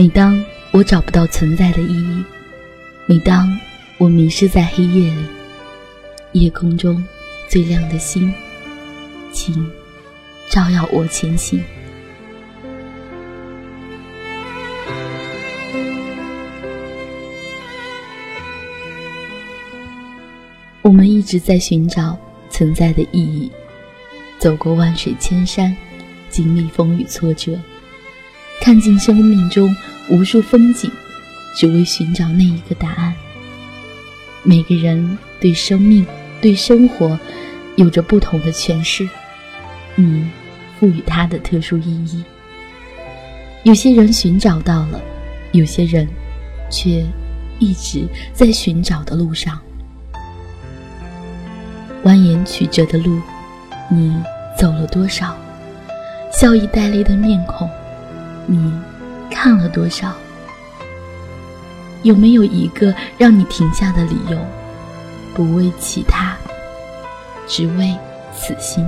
每当我找不到存在的意义，每当我迷失在黑夜里，夜空中最亮的星，请照耀我前行。我们一直在寻找存在的意义，走过万水千山，经历风雨挫折，看尽生命中无数风景，只为寻找那一个答案。每个人对生命、对生活有着不同的诠释，你赋予它的特殊意义。有些人寻找到了，有些人却一直在寻找的路上。蜿蜒曲折的路，你走了多少？笑意带泪的面孔，你看了多少？有没有一个让你停下的理由？不为其他，只为此心。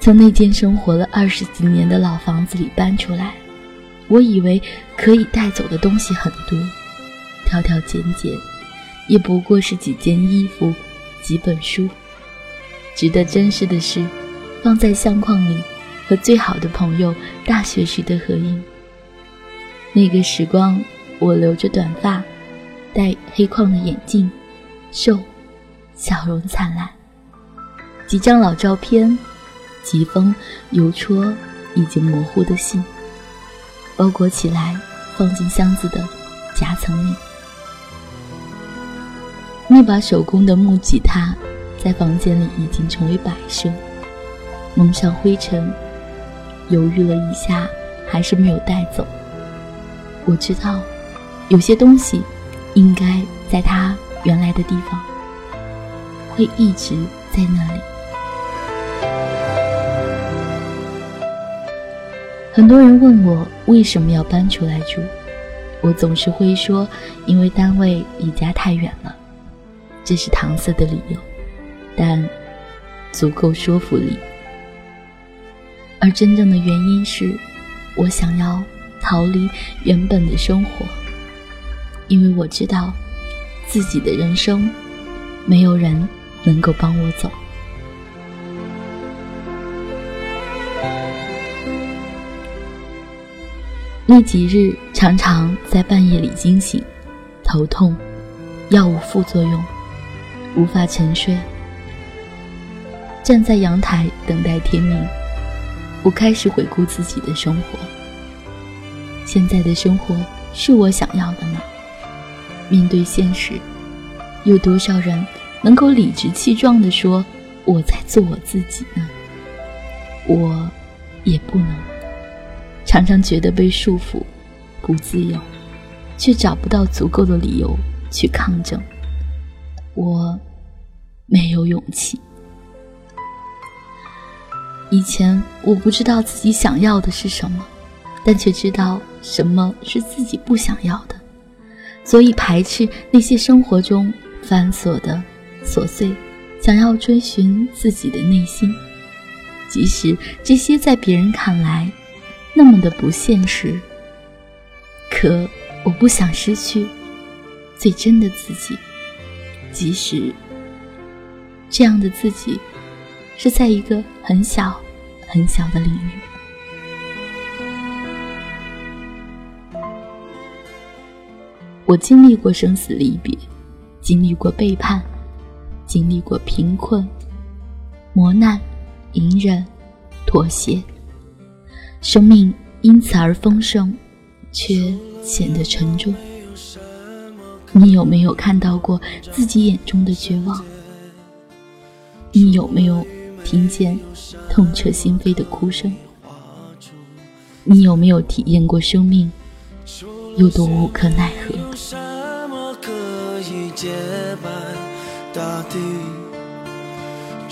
从那间生活了二十几年的老房子里搬出来，我以为可以带走的东西很多，挑挑拣拣，也不过是几件衣服、几本书。值得珍视的是，放在相框里和最好的朋友大学时的合影。那个时光，我留着短发，戴黑框的眼镜，瘦，笑容灿烂。几张老照片。几封邮戳已经模糊的信，包裹起来，放进箱子的夹层里。那把手工的木吉他，在房间里已经成为摆设，蒙上灰尘。犹豫了一下，还是没有带走。我知道，有些东西，应该在它原来的地方，会一直在那里。很多人问我为什么要搬出来住，我总是会说，因为单位离家太远了，这是搪塞的理由，但足够说服力。而真正的原因是，我想要逃离原本的生活，因为我知道，自己的人生，没有人能够帮我走。那几日常常在半夜里惊醒，头痛，药物副作用，无法沉睡。站在阳台等待天明，我开始回顾自己的生活。现在的生活是我想要的吗？面对现实，有多少人能够理直气壮地说我在做我自己呢？我也不能。常常觉得被束缚，不自由，却找不到足够的理由去抗争。我没有勇气。以前我不知道自己想要的是什么，但却知道什么是自己不想要的，所以排斥那些生活中繁琐的琐碎，想要追寻自己的内心，即使这些在别人看来。那么的不现实，可我不想失去最真的自己，即使这样的自己是在一个很小很小的领域。我经历过生死离别，经历过背叛，经历过贫困、磨难、隐忍、妥协。生命因此而丰盛，却显得沉重。你有没有看到过自己眼中的绝望？你有没有听见痛彻心扉的哭声？你有没有体验过生命有多无可奈何？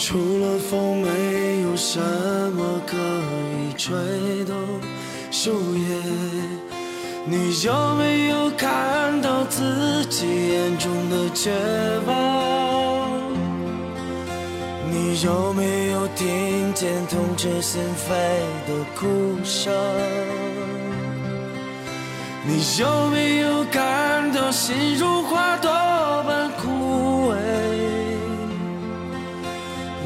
除了风，没有什么可以吹动树叶。你有没有看到自己眼中的绝望？你有没有听见痛彻心扉的哭声？你有没有感到心如花朵般枯萎？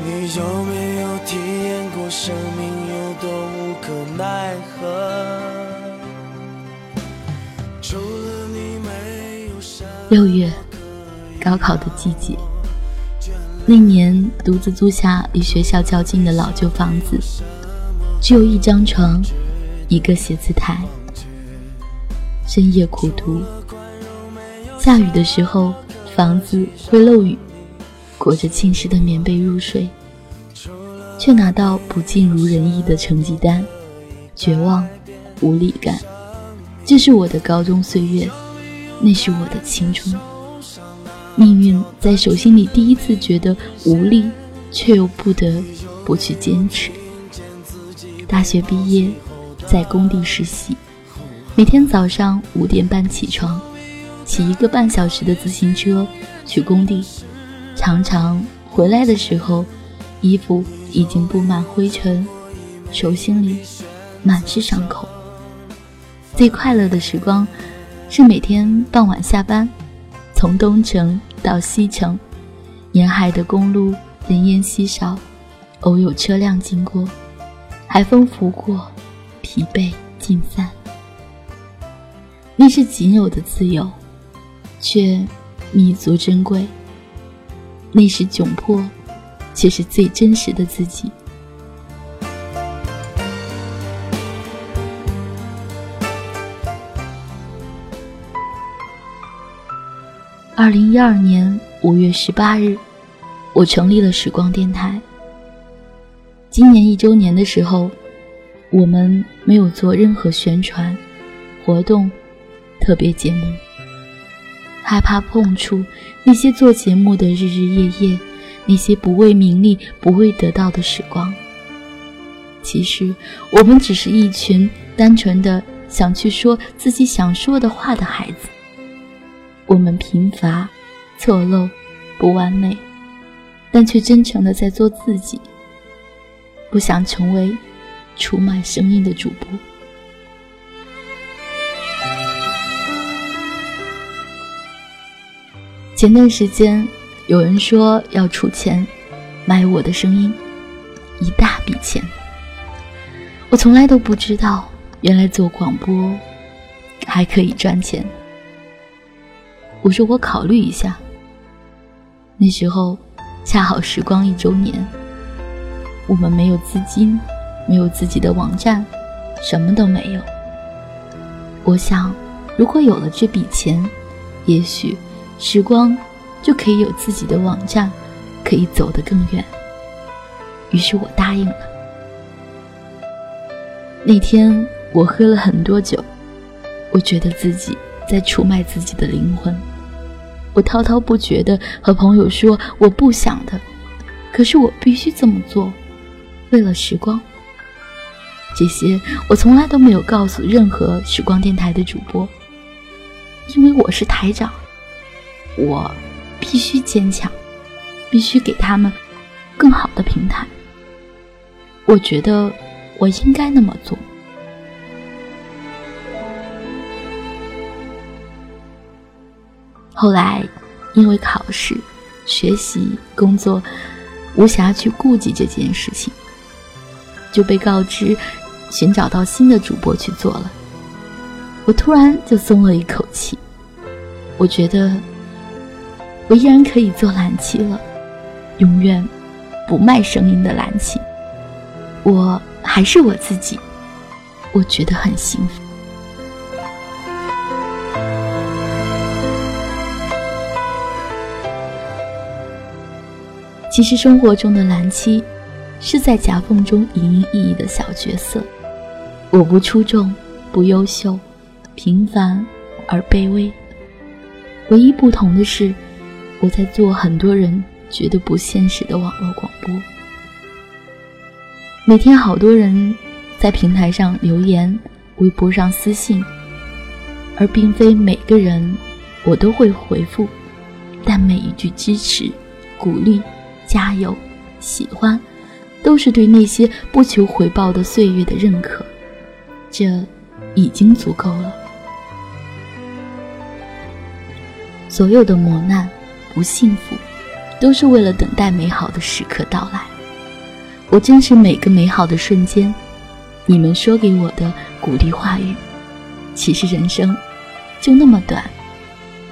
你有没有体验过生命有多无可奈何？六月，高考的季节。那年独自租下离学校较近的老旧房子，只有一张床，一个写字台。深夜苦读，下雨的时候，房子会漏雨，裹着浸湿的棉被入睡，却拿到不尽如人意的成绩单，绝望，无力感。这是我的高中岁月，那是我的青春。命运在手心里第一次觉得无力，却又不得不去坚持。大学毕业，在工地实习，每天早上五点半起床，骑一个半小时的自行车去工地，常常回来的时候，衣服已经布满灰尘，手心里满是伤口。最快乐的时光，是每天傍晚下班。从东城到西城，沿海的公路人烟稀少，偶有车辆经过，海风拂过，疲惫尽散。那是仅有的自由，却弥足珍贵；那是窘迫，却是最真实的自己。二零一二年五月十八日，我成立了时光电台。今年一周年的时候，我们没有做任何宣传活动、特别节目，害怕碰触那些做节目的日日夜夜，那些不为名利、不为得到的时光。其实，我们只是一群单纯的想去说自己想说的话的孩子。我们贫乏、错漏、不完美，但却真诚的在做自己。不想成为出卖声音的主播。前段时间有人说要出钱买我的声音，一大笔钱。我从来都不知道，原来做广播还可以赚钱。我说我考虑一下。那时候恰好时光一周年，我们没有资金，没有自己的网站，什么都没有。我想，如果有了这笔钱，也许时光就可以有自己的网站，可以走得更远。于是我答应了。那天我喝了很多酒，我觉得自己在出卖自己的灵魂。我滔滔不绝地和朋友说我不想的，可是我必须这么做，为了时光。这些我从来都没有告诉任何时光电台的主播，因为我是台长，我必须坚强，必须给他们更好的平台。我觉得我应该那么做。后来，因为考试、学习、工作，无暇去顾及这件事情，就被告知寻找到新的主播去做了。我突然就松了一口气，我觉得我依然可以做蓝旗了，永远不卖声音的蓝旗，我还是我自己，我觉得很幸福。其实生活中的蓝七，是在夹缝中隐隐意义的小角色。我不出众，不优秀，平凡而卑微。唯一不同的是，我在做很多人觉得不现实的网络广播。每天好多人在平台上留言，微博上私信，而并非每个人我都会回复，但每一句支持、鼓励。加油，喜欢，都是对那些不求回报的岁月的认可，这已经足够了。所有的磨难、不幸福，都是为了等待美好的时刻到来。我珍视每个美好的瞬间，你们说给我的鼓励话语。其实人生就那么短，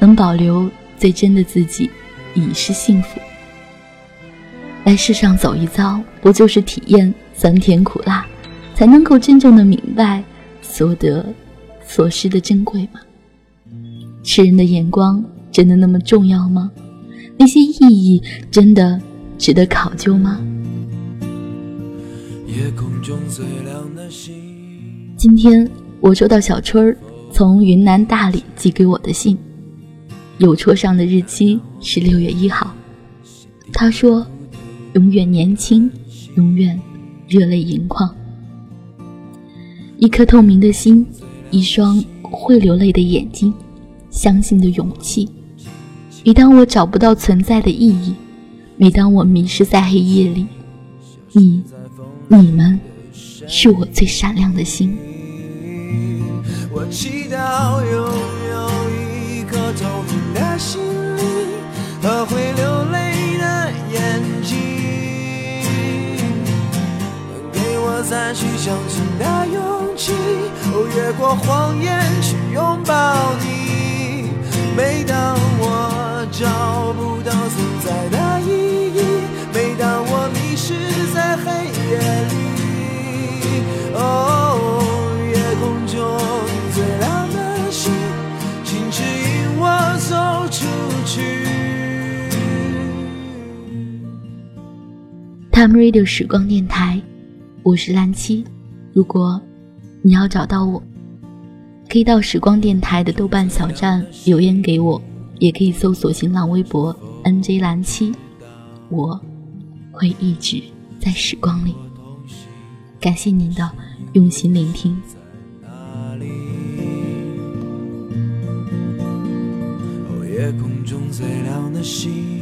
能保留最真的自己，已是幸福。来世上走一遭，不就是体验酸甜苦辣，才能够真正的明白所得所失的珍贵吗？世人的眼光真的那么重要吗？那些意义真的值得考究吗？夜空中最亮的星今天。我收到小春儿从云南大理寄给我的信，邮戳上的日期是六月一号。他说：“永远年轻，永远热泪盈眶。”一颗透明的心，一双会流泪的眼睛，相信的勇气。每当我找不到存在的意义，每当我迷失在黑夜里，你、你们，是我最闪亮的星。我祈祷拥有一颗透明的心灵和会流再去相信的勇气，哦，越过谎言去拥抱你。每当我找不到存在的意义，每当我迷失在黑夜里，哦，夜空中。最亮的星，请指引我走出去。Time Radio 时光电台，我是蓝七。如果你要找到我，可以到时光电台的豆瓣小站留言给我，也可以搜索新浪微博 NJ 蓝七，我会一直在时光里。感谢您的用心聆听。夜空中最亮的星，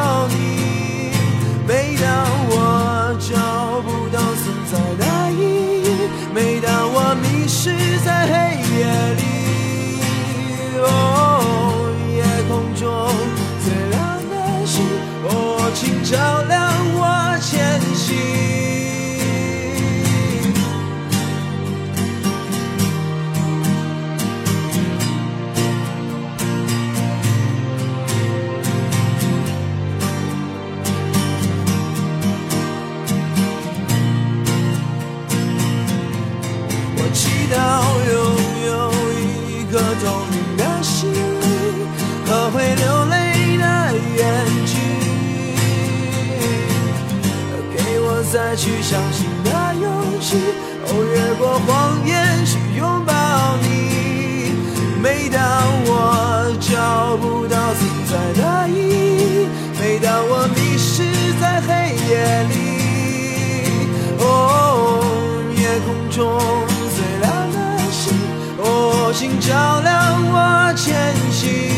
再去相信的勇气，哦，越过谎言去拥抱你。每当我找不到存在的意义，每当我迷失在黑夜里，哦，夜空中最亮的星，哦，请照亮我前行。